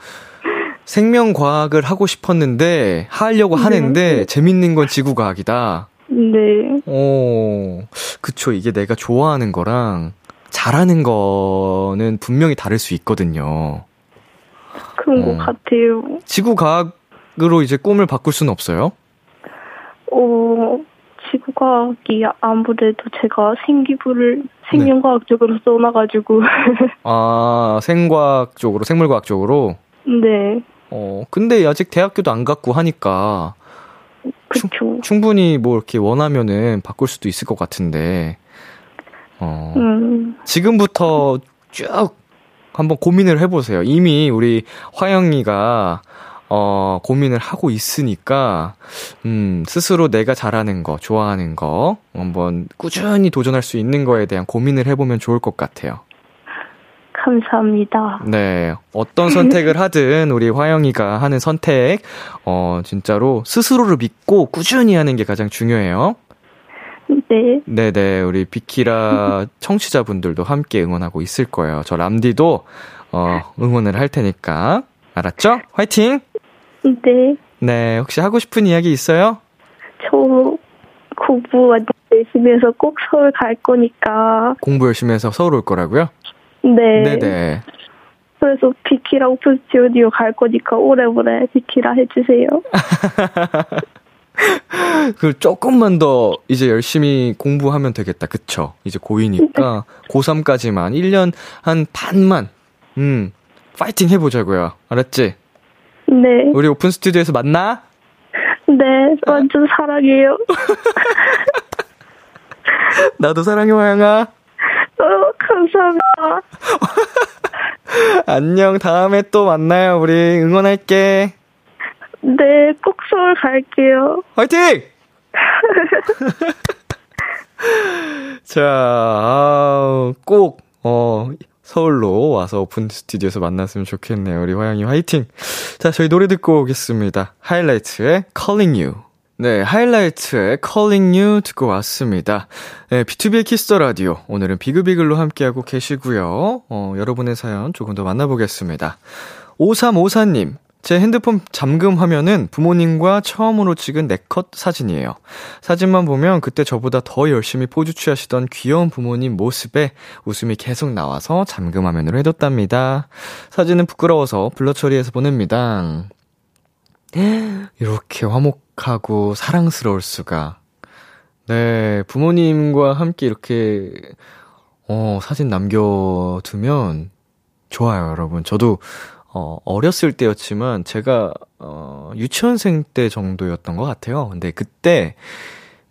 생명과학을 하고 싶었는데 하려고 네. 하는데 재밌는 건 지구과학이다. 네, 오, 그쵸. 이게 내가 좋아하는 거랑 잘하는 거는 분명히 다를 수 있거든요. 그런 어. 것 같아요. 지구과학으로 이제 꿈을 바꿀 수는 없어요? 어, 지구과학이 아무래도 제가 생기부를 생명과학 쪽으로 써놔가지고. 아, 생과학 쪽으로, 생물과학 쪽으로? 네, 어, 근데 아직 대학교도 안 갔고 하니까 그쵸. 충분히 뭐 이렇게 원하면은 바꿀 수도 있을 것 같은데, 어, 음, 지금부터 쭉 한번 고민을 해보세요. 이미 우리 화영이가 어, 고민을 하고 있으니까, 음, 스스로 내가 잘하는 거, 좋아하는 거, 한번 꾸준히 도전할 수 있는 거에 대한 고민을 해보면 좋을 것 같아요. 감사합니다. 네. 어떤 선택을 하든 우리 화영이가 하는 선택, 어, 진짜로 스스로를 믿고 꾸준히 하는 게 가장 중요해요. 네, 네네, 우리 비키라 청취자분들도 함께 응원하고 있을 거예요. 저 람디도, 어, 응원을 할 테니까. 알았죠? 화이팅! 네, 네, 혹시 하고 싶은 이야기 있어요? 저 공부 열심히 해서 꼭 서울 갈 거니까. 공부 열심히 해서 서울 올 거라고요? 네. 네네. 그래서 비키라 오픈 스튜디오 갈 거니까 오래오래 비키라 해주세요. 그 조금만 더 이제 열심히 공부하면 되겠다. 그쵸? 이제 고2니까 고3까지만 1년 한 반만 음 파이팅 해 보자고요. 알았지? 네, 우리 오픈 스튜디오에서 만나? 네, 완전 사랑해요. 나도 사랑해 화영아. 어, 감사합니다. 안녕. 다음에 또 만나요. 우리 응원할게. 네, 꼭 서울 갈게요. 화이팅! 자, 아우, 꼭, 어, 서울로 와서 오픈 스튜디오에서 만났으면 좋겠네요. 우리 화영이 화이팅! 자, 저희 노래 듣고 오겠습니다. 하이라이트의 Calling You. 네, 하이라이트의 Calling You 듣고 왔습니다. 네, B2B의 키스터 라디오. 오늘은 비글비글로 함께하고 계시고요. 어, 여러분의 사연 조금 더 만나보겠습니다. 5354님, 제 핸드폰 잠금 화면은 부모님과 처음으로 찍은 네컷 사진이에요. 사진만 보면 그때 저보다 더 열심히 포즈 취하시던 귀여운 부모님 모습에 웃음이 계속 나와서 잠금 화면으로 해뒀답니다. 사진은 부끄러워서 블러 처리해서 보냅니다. 이렇게 화목하고 사랑스러울 수가. 네, 부모님과 함께 이렇게, 어, 사진 남겨두면 좋아요, 여러분. 저도, 어, 어렸을 때였지만, 제가, 어, 유치원생 때 정도였던 것 같아요. 근데 그때,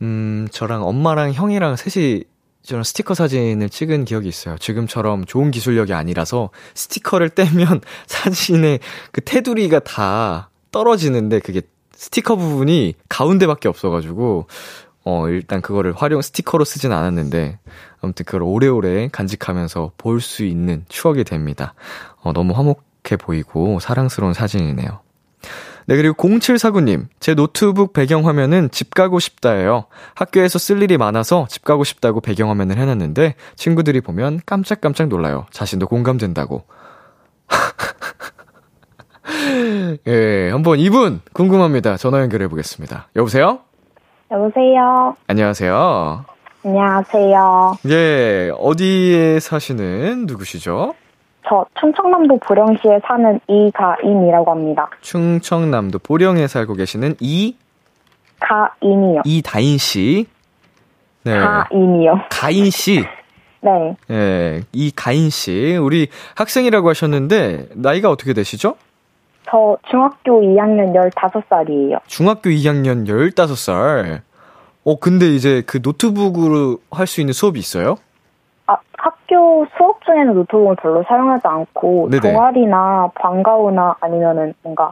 음, 저랑 엄마랑 형이랑 셋이 저는 스티커 사진을 찍은 기억이 있어요. 지금처럼 좋은 기술력이 아니라서 스티커를 떼면 사진에 그 테두리가 다 떨어지는데 그게 스티커 부분이 가운데밖에 없어가지고 어 일단 그거를 활용 스티커로 쓰진 않았는데 아무튼 그걸 오래오래 간직하면서 볼 수 있는 추억이 됩니다. 어 너무 화목해 보이고 사랑스러운 사진이네요. 네, 그리고 0749님, 제 노트북 배경화면은 집 가고 싶다예요. 학교에서 쓸 일이 많아서 집 가고 싶다고 배경화면을 해놨는데, 친구들이 보면 깜짝깜짝 놀라요. 자신도 공감된다고. 예, 한번 이분 궁금합니다. 전화 연결해 보겠습니다. 여보세요? 여보세요. 안녕하세요. 안녕하세요. 예, 어디에 사시는 누구시죠? 저 충청남도 보령시에 사는 이가인이라고 합니다. 충청남도 보령에 살고 계시는 이 가인이요. 이다인 씨. 네. 가인이요. 가인 씨. 네. 예, 이 가인 씨. 우리 학생이라고 하셨는데 나이가 어떻게 되시죠? 저 중학교 2학년 15살이에요. 중학교 2학년 15살. 어, 근데 이제 그 노트북으로 할 수 있는 수업이 있어요? 아, 학교 수업 중에는 노트북을 별로 사용하지 않고 네네. 동아리나 방과후나 아니면은 뭔가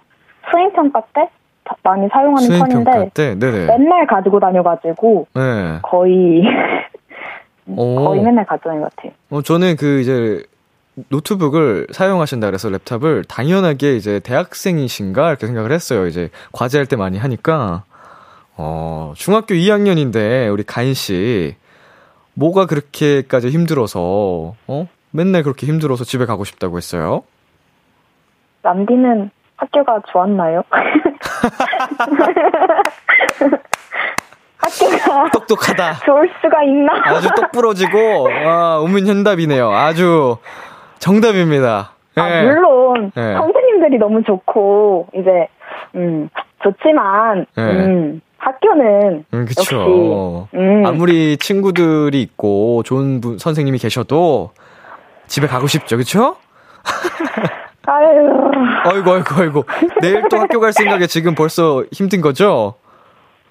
수행평가 때 자- 많이 사용하는 수행평가 편인데 때? 네네. 맨날 가지고 다녀가지고 네. 거의 오. 거의 맨날 다니는 것 같아요. 어, 저는 그 이제 노트북을 사용하신다 그래서 랩탑을 당연하게 이제 대학생이신가 이렇게 생각을 했어요. 이제 과제할 때 많이 하니까. 어, 중학교 2학년인데 우리 가인 씨 뭐가 그렇게까지 힘들어서 어? 맨날 그렇게 힘들어서 집에 가고 싶다고 했어요? 람디는 학교가 좋았나요? 학교가 똑똑하다. 좋을 수가 있나? 아주 똑부러지고 아, 우문현답이네요. 아주 정답입니다. 아, 예. 물론 예. 선생님들이 너무 좋고 이제 음 좋지만 예. 음 학교는 음, 역시 그쵸. 음 아무리 친구들이 있고 좋은 분, 선생님이 계셔도 집에 가고 싶죠, 그쵸? 아유 아이고, 아이고, 아이고. 내일 또 학교 갈 생각에 지금 벌써 힘든 거죠?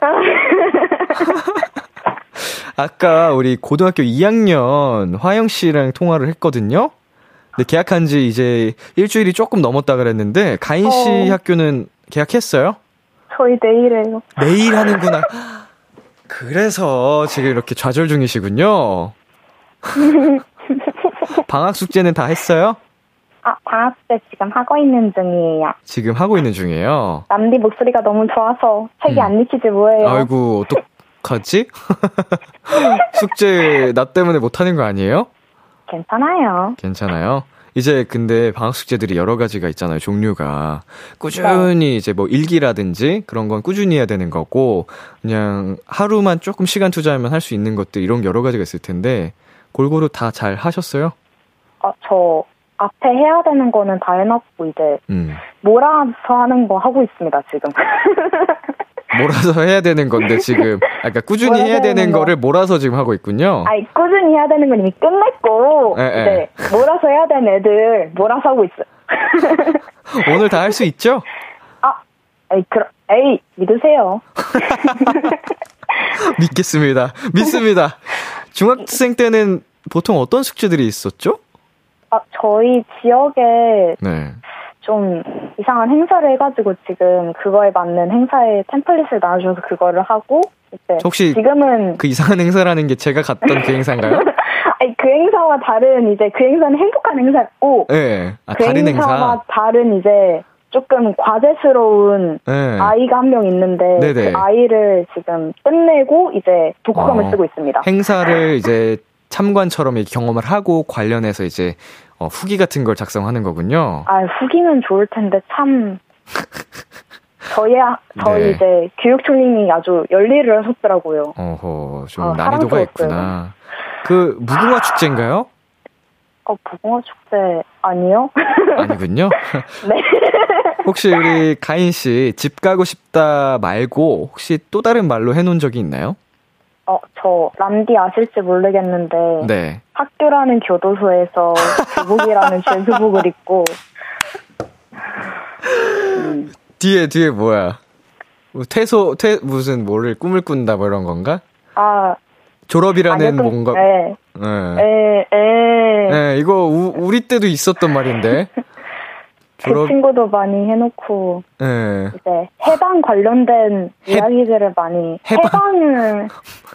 아까 우리 고등학교 2학년 화영 씨랑 통화를 했거든요? 근데 계약한 지 이제 일주일이 조금 넘었다 그랬는데, 가인 씨 어. 학교는 계약했어요? 저희 내일에요. 매일 하는구나. 그래서 지금 이렇게 좌절 중이시군요. 방학 숙제는 다 했어요? 아 방학 때 지금 하고 있는 중이에요. 지금 하고 있는 중이에요. 남디 목소리가 너무 좋아서 책이 음. 안 읽히지 뭐예요. 아이고, 어떡하지? 숙제 나 때문에 못하는 거 아니에요? 괜찮아요. 괜찮아요. 이제 근데 방학 숙제들이 여러 가지가 있잖아요, 종류가. 꾸준히 이제 뭐 일기라든지 그런 건 꾸준히 해야 되는 거고, 그냥 하루만 조금 시간 투자하면 할 수 있는 것들 이런 여러 가지가 있을 텐데, 골고루 다 잘 하셨어요? 아, 저 앞에 해야 되는 거는 다 해놨고 이제 음. 몰아서 하는 거 하고 있습니다 지금. 몰아서 해야 되는 건데 지금 아까 꾸준히 몰아서 해야 되는 거. 거를 몰아서 지금 하고 있군요. 아니 꾸준히 해야 되는 건 이미 끝냈고 예, 예. 이제 몰아서 해야 되는 애들 몰아서 하고 있어요. 오늘 다 할 수 있죠? 아, 에이 그럼 에이 믿으세요. 믿겠습니다. 믿습니다. 중학생 때는 보통 어떤 숙제들이 있었죠? 아 저희 지역에 네. 좀 이상한 행사를 해가지고 지금 그거에 맞는 행사의 템플릿을 나눠줘서 그거를 하고 이제 혹시 지금은 그 이상한 행사라는 게 제가 갔던 그 행사인가요? 아니 그 행사와 다른 이제 그 행사는 행복한 행사였고 네. 아, 그 다른 행사와 행사. 다른 이제 조금 과제스러운 네. 아이가 한 명 있는데 네네. 그 아이를 지금 끝내고 이제 독후감을 어, 쓰고 있습니다. 행사를 이제 참관처럼 경험을 하고 관련해서 이제 어, 후기 같은 걸 작성하는 거군요. 아 후기는 좋을 텐데 참 저희 아- 저희 네. 이제 교육총님이 아주 열일을 하셨더라고요. 어허, 좀 어, 난이도가. 있구나. 그 무궁화 축제인가요? 어 무궁화 축제 아니요? 아니군요. 네. 혹시 우리 가인 씨 집 가고 싶다 말고 혹시 또 다른 말로 해놓은 적이 있나요? 어 저 람디 아실지 모르겠는데 네. 학교라는 교도소에서 교복이라는 죄수복을 입고 뒤에 뒤에 뭐야? 뭐 퇴소 퇴 무슨 뭐를 꿈을 꾼다 뭐 이런 건가? 아 졸업이라는 아니요, 좀- 뭔가. 네. 네. 에, 에. 네, 이거 우, 우리 때도 있었던 말인데. 그 졸업. 친구도 많이 해놓고 네. 이제 해방 관련된 해- 이야기들을 많이 해방. 해방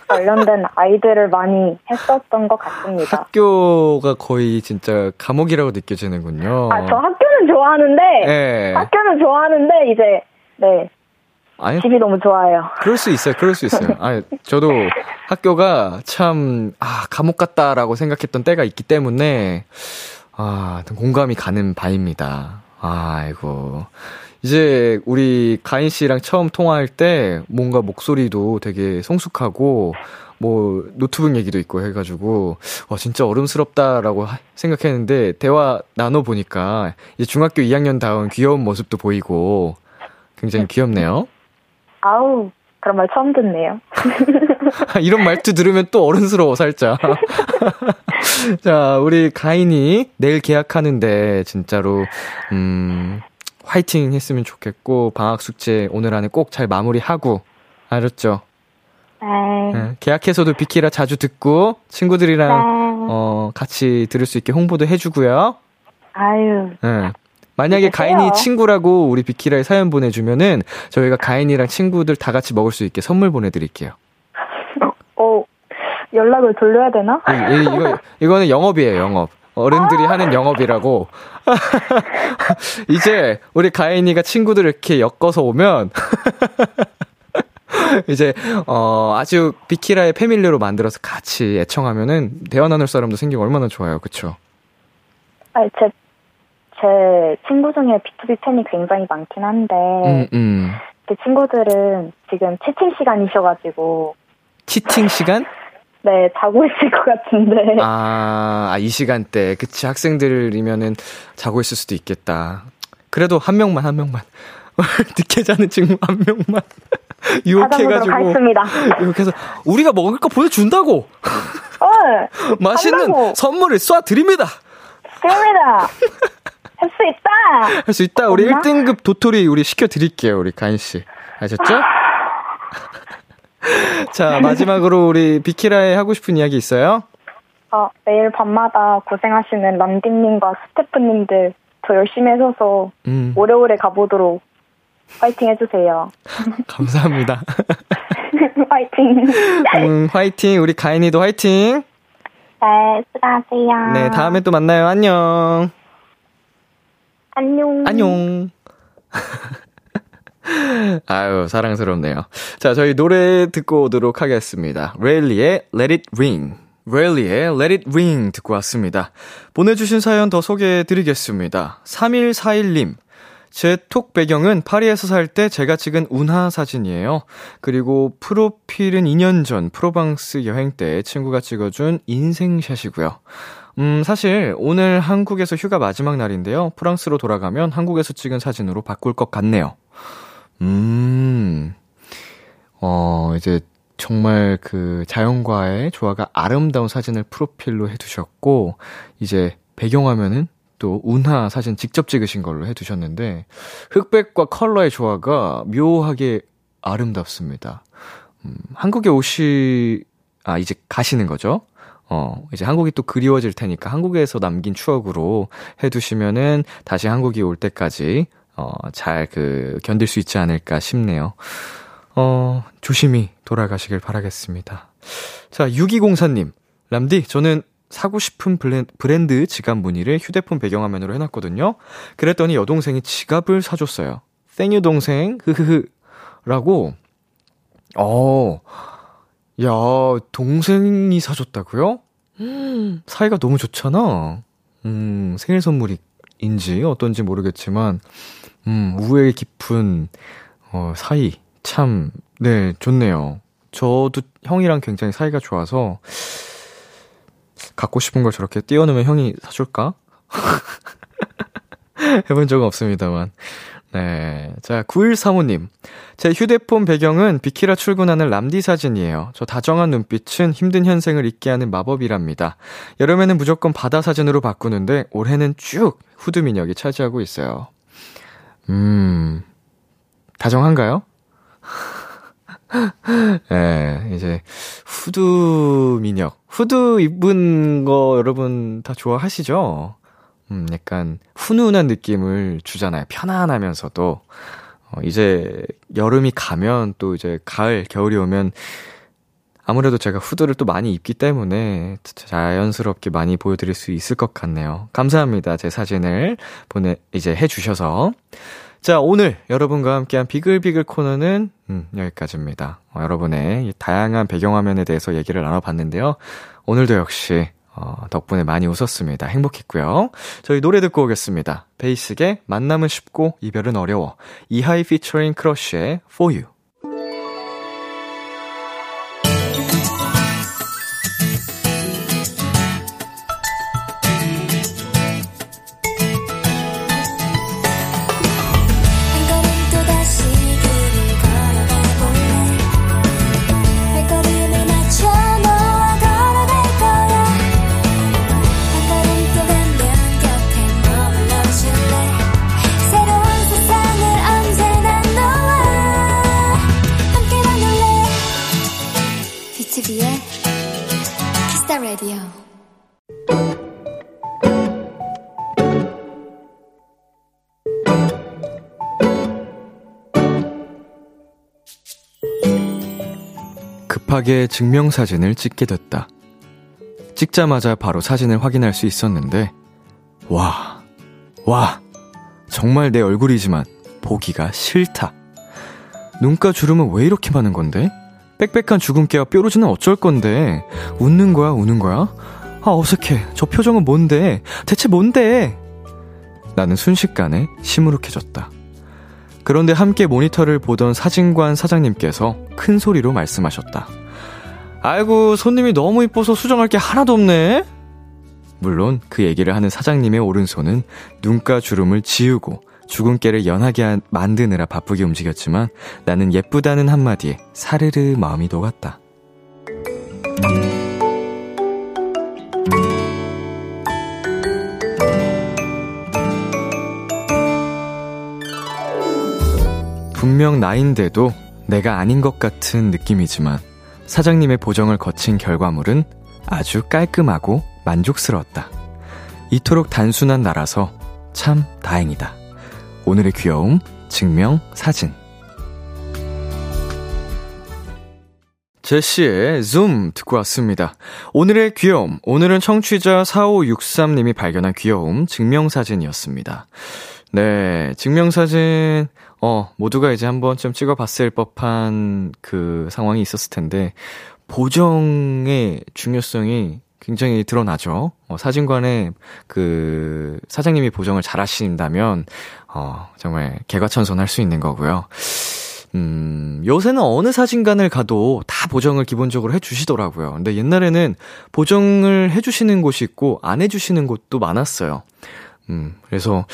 관련된 아이들을 많이 했었던 것 같습니다. 학교가 거의 진짜 감옥이라고 느껴지는군요. 아 저 학교는 좋아하는데 네. 학교는 좋아하는데 이제 네 아니 집이 너무 좋아요. 그럴 수 있어요. 그럴 수 있어요. 아니, 저도 학교가 참, 아, 감옥 같다라고 생각했던 때가 있기 때문에, 아, 공감이 가는 바입니다. 아이고. 이제 우리 가인 씨랑 처음 통화할 때 뭔가 목소리도 되게 성숙하고, 뭐, 노트북 얘기도 있고 해가지고, 와, 진짜 어른스럽다라고 하- 생각했는데, 대화 나눠 보니까, 이제 중학교 2학년 다운 귀여운 모습도 보이고, 굉장히 귀엽네요. 아우 그런 말 처음 듣네요. 이런 말투 들으면 또 어른스러워, 살짝. 자, 우리 가인이 내일 계약하는데, 진짜로, 음, 화이팅 했으면 좋겠고, 방학 숙제 오늘 안에 꼭 잘 마무리하고, 알았죠? 네. 예, 계약해서도 비키라 자주 듣고, 친구들이랑, 네. 어, 같이 들을 수 있게 홍보도 해주고요. 아유 예. 만약에 그러세요. 가인이 친구라고 우리 비키라에 사연 보내주면은, 저희가 가인이랑 친구들 다 같이 먹을 수 있게 선물 보내드릴게요. 어 연락을 돌려야 되나? 이, 이, 이거, 이거는 영업이에요, 영업. 어른들이 하는 영업이라고. 이제, 우리 가인이가 친구들 이렇게 엮어서 오면, 이제, 어, 아주 비키라의 패밀리로 만들어서 같이 애청하면은, 대화 나눌 사람도 생기고 얼마나 좋아요, 그쵸? 아니 제, 제 친구 중에 B2B 팬이 굉장히 많긴 한데 음, 음. 그 친구들은 지금 채팅 시간이셔가지고 치팅 시간? 네 자고 있을 것 같은데 아, 아, 이 시간대. 그치, 학생들이면은 자고 있을 수도 있겠다. 그래도 한 명만, 한 명만. 늦게 자는 친구 한 명만. 유혹해가지고. 하겠습니다. 이렇게 해서 우리가 먹을 거 보여준다고 어, 맛있는 한다고. 선물을 쏴드립니다 좋습니다. 할 수 있다. 할 수 있다 우리 엄마? 1등급 도토리 우리 시켜드릴게요 우리 가인씨 아셨죠? 자 마지막으로 우리 비키라에 하고 싶은 이야기 있어요? 어, 매일 밤마다 고생하시는 람디님과 스태프님들 더 열심히 해서서 음 오래오래 가보도록 파이팅 해주세요. 감사합니다 파이팅. 음 화이팅 우리 가인이도 화이팅 네, 수고하세요. 네 다음에 또 만나요 안녕 안녕. 안녕. 아유, 사랑스럽네요. 자, 저희 노래 듣고 오도록 하겠습니다. 레일리의 Let It Ring. 레일리의 Let It Ring 듣고 왔습니다. 보내주신 사연 더 소개해 드리겠습니다. 3141님. 제 톡 배경은 파리에서 살 때 제가 찍은 운하 사진이에요. 그리고 프로필은 2년 전 프로방스 여행 때 친구가 찍어준 인생샷이고요. 음, 사실 오늘 한국에서 휴가 마지막 날인데요. 프랑스로 돌아가면 한국에서 찍은 사진으로 바꿀 것 같네요. 음, 어, 이제 정말 그 자연과의 조화가 아름다운 사진을 프로필로 해두셨고, 이제 배경화면은 또 운하 사진 직접 찍으신 걸로 해두셨는데, 흑백과 컬러의 조화가 묘하게 아름답습니다. 음, 한국에 오시, 아, 이제 가시는 거죠? 어, 이제 한국이 또 그리워질 테니까 한국에서 남긴 추억으로 해두시면은 다시 한국이 올 때까지, 어, 잘 그, 견딜 수 있지 않을까 싶네요. 어, 조심히 돌아가시길 바라겠습니다. 자, 6204님. 람디, 저는 사고 싶은 브랜드 지갑 무늬를 휴대폰 배경화면으로 해놨거든요. 그랬더니 여동생이 지갑을 사줬어요. 땡유 동생, 흐흐흐. 라고, 어, 야, 동생이 사줬다고요? 사이가 너무 좋잖아. 음, 생일 선물인지 어떤지 모르겠지만, 음, 우애 깊은, 어, 사이. 참, 네, 좋네요. 저도 형이랑 굉장히 사이가 좋아서, 갖고 싶은 걸 저렇게 띄워놓으면 형이 사줄까? 해본 적은 없습니다만. 네. 자, 9135님. 제 휴대폰 배경은 비키라 출근하는 람디 사진이에요. 저 다정한 눈빛은 힘든 현생을 잊게 하는 마법이랍니다. 여름에는 무조건 바다 사진으로 바꾸는데 올해는 쭉 후드 민혁이 차지하고 있어요. 음, 다정한가요? 예, 네, 이제, 후드 민혁. 후드 입은 거 여러분 다 좋아하시죠? 음, 약간 훈훈한 느낌을 주잖아요. 편안하면서도. 어, 이제 여름이 가면 또 이제 가을, 겨울이 오면 아무래도 제가 후드를 또 많이 입기 때문에 자연스럽게 많이 보여드릴 수 있을 것 같네요. 감사합니다. 제 사진을 보내, 이제 해주셔서. 자, 오늘 여러분과 함께한 비글비글 코너는, 음, 여기까지입니다. 어, 여러분의 다양한 배경화면에 대해서 얘기를 나눠봤는데요. 오늘도 역시 어, 덕분에 많이 웃었습니다. 행복했고요. 저희 노래 듣고 오겠습니다. 베이스의 만남은 쉽고 이별은 어려워. 이하이 피처링 크러쉬의 For You. 급하게 증명사진을 찍게 됐다. 찍자마자 바로 사진을 확인할 수 있었는데, 와, 와, 정말 내 얼굴이지만 보기가 싫다. 눈가 주름은 왜 이렇게 많은 건데? 빽빽한 주근깨와 뾰루지는 어쩔 건데? 웃는 거야, 우는 거야? 아, 어색해. 저 표정은 뭔데? 대체 뭔데? 나는 순식간에 시무룩해졌다. 그런데 함께 모니터를 보던 사진관 사장님께서 큰 소리로 말씀하셨다. 아이고, 손님이 너무 이뻐서 수정할 게 하나도 없네? 물론 그 얘기를 하는 사장님의 오른손은 눈가 주름을 지우고 주근깨를 연하게 만드느라 바쁘게 움직였지만 나는 예쁘다는 한마디에 사르르 마음이 녹았다. 분명 나인데도 내가 아닌 것 같은 느낌이지만 사장님의 보정을 거친 결과물은 아주 깔끔하고 만족스러웠다. 이토록 단순한 나라서 참 다행이다. 오늘의 귀여움, 증명, 사진. 제시의 줌 듣고 왔습니다. 오늘의 귀여움, 오늘은 청취자 4563님이 발견한 귀여움, 증명사진이었습니다. 네, 증명사진, 어, 모두가 이제 한 번쯤 찍어봤을 법한 그 상황이 있었을 텐데, 보정의 중요성이 굉장히 드러나죠. 어, 사진관에 그 사장님이 보정을 잘 하신다면, 어, 정말 개과천선 할 수 있는 거고요. 음, 요새는 어느 사진관을 가도 다 보정을 기본적으로 해주시더라고요. 근데 옛날에는 보정을 해주시는 곳이 있고, 안 해주시는 곳도 많았어요. 음, 그래서,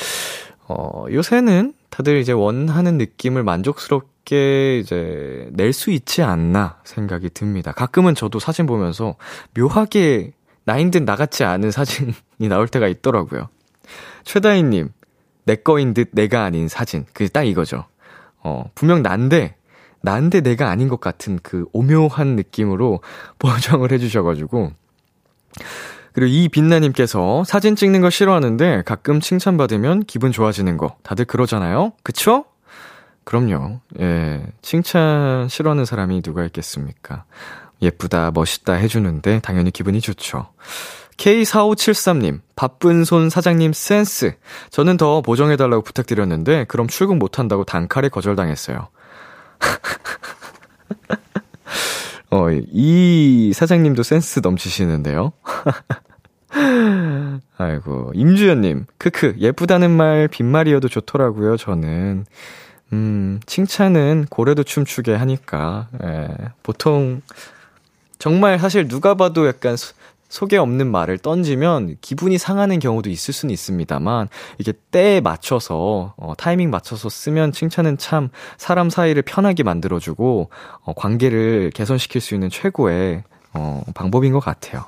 어, 요새는 다들 이제 원하는 느낌을 만족스럽게 이제 낼 수 있지 않나 생각이 듭니다. 가끔은 저도 사진 보면서 묘하게 나인 듯 나같지 않은 사진이 나올 때가 있더라고요. 최다희님, 내 거인 듯 내가 아닌 사진. 그딱 이거죠. 어, 분명 난데, 난데 내가 아닌 것 같은 그 오묘한 느낌으로 보정을 해주셔가지고, 그리고 이 빛나님께서 사진 찍는 거 싫어하는데 가끔 칭찬받으면 기분 좋아지는 거 다들 그러잖아요? 그쵸? 그럼요. 예. 칭찬 싫어하는 사람이 누가 있겠습니까? 예쁘다, 멋있다 해주는데 당연히 기분이 좋죠. K4573님, 바쁜 손 사장님 센스. 저는 더 보정해달라고 부탁드렸는데, 그럼 출근 못한다고 단칼에 거절당했어요. 어, 이 사장님도 센스 넘치시는데요. 아이고, 임주연님, 크크, 예쁘다는 말 빈말이어도 좋더라고요, 저는. 음, 칭찬은 고래도 춤추게 하니까, 예, 보통, 정말 사실 누가 봐도 약간 소, 속에 없는 말을 던지면 기분이 상하는 경우도 있을 수는 있습니다만, 이게 때에 맞춰서, 어, 타이밍 맞춰서 쓰면 칭찬은 참 사람 사이를 편하게 만들어주고, 어, 관계를 개선시킬 수 있는 최고의, 어, 방법인 것 같아요.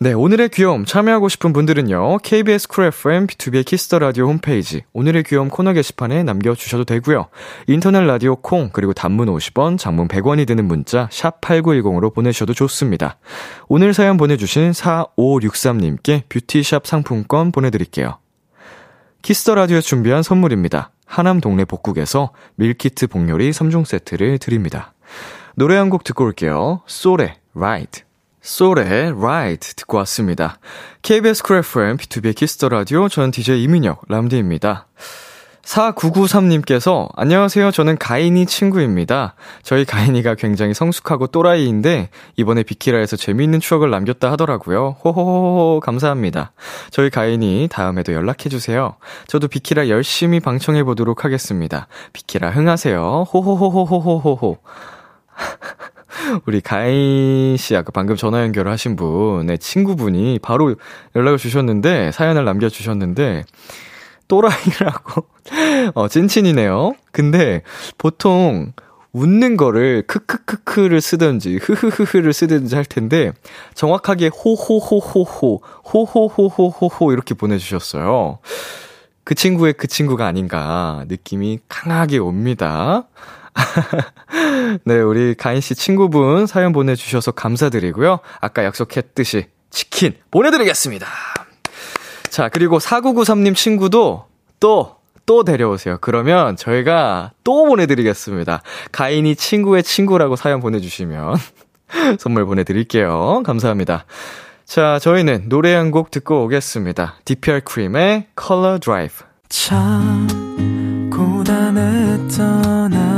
네, 오늘의 귀여움 참여하고 싶은 분들은요. KBS 쿨 FM B2B의 키스터 라디오 홈페이지 오늘의 귀여움 코너 게시판에 남겨 주셔도 되고요. 인터넷 라디오 콩 그리고 단문 50원, 장문 100원이 드는 문자 샵 8910으로 보내셔도 좋습니다. 오늘 사연 보내 주신 4563님께 뷰티샵 상품권 보내 드릴게요. Kiss the Radio 준비한 선물입니다. 하남 동네 복국에서 밀키트 복요리 3종 세트를 드립니다. 노래 한 곡 듣고 올게요. SOLE의 RIDE. SOLE의 RIDE 듣고 왔습니다. KBS 쿨 FM, B2B의 키스터 라디오, 전 DJ 이민혁, 람디입니다. 4993님께서, 안녕하세요. 저는 가인이 친구입니다. 저희 가인이가 굉장히 성숙하고 또라이인데, 이번에 비키라에서 재미있는 추억을 남겼다 하더라고요. 호호호호, 감사합니다. 저희 가인이 다음에도 연락해 주세요. 저도 비키라 열심히 방청해 보도록 하겠습니다. 비키라 흥하세요. 호호호호호호호호. 우리 가인 씨 아까 방금 전화 연결을 하신 분의 친구분이 바로 연락을 주셨는데 사연을 남겨 주셨는데 또라이라고 어 찐친이네요. 근데 보통 웃는 거를 크크크크를 쓰든지 흐흐흐흐를 쓰든지 할 텐데 정확하게 호호호호호 호호호호호호 이렇게 보내주셨어요. 그 친구의 그 친구가 아닌가 느낌이 강하게 옵니다. 네, 우리 가인 씨 친구분 사연 보내주셔서 감사드리고요. 아까 약속했듯이 치킨 보내드리겠습니다. 자, 그리고 4993님 친구도 또, 또 데려오세요. 그러면 저희가 또 보내드리겠습니다. 가인이 친구의 친구라고 사연 보내주시면 선물 보내드릴게요. 감사합니다. 자, 저희는 노래 한 곡 듣고 오겠습니다. DPR 크림의 Color Drive. 참, 고단했던 하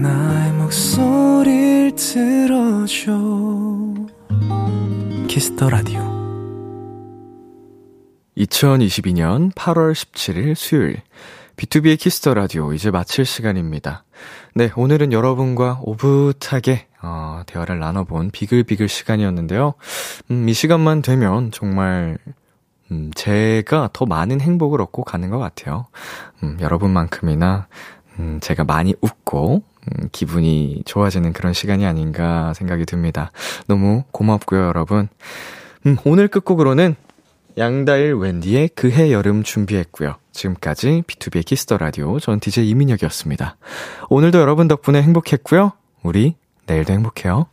나의 목소리를 들어줘 Kiss the Radio 2022년 8월 17일 수요일 B2B의 키스터 라디오 이제 마칠 시간입니다. 네, 오늘은 여러분과 오붓하게 어, 대화를 나눠본 비글비글 시간이었는데요. 음, 이 시간만 되면 정말 음, 제가 더 많은 행복을 얻고 가는 것 같아요. 음, 여러분만큼이나 음, 제가 많이 웃고, 음, 기분이 좋아지는 그런 시간이 아닌가 생각이 듭니다. 너무 고맙고요, 여러분. 음, 오늘 끝곡으로는 양다일 웬디의 그해 여름 준비했고요. 지금까지 B2B의 키스터 라디오 전 DJ 이민혁이었습니다. 오늘도 여러분 덕분에 행복했고요. 우리 내일도 행복해요.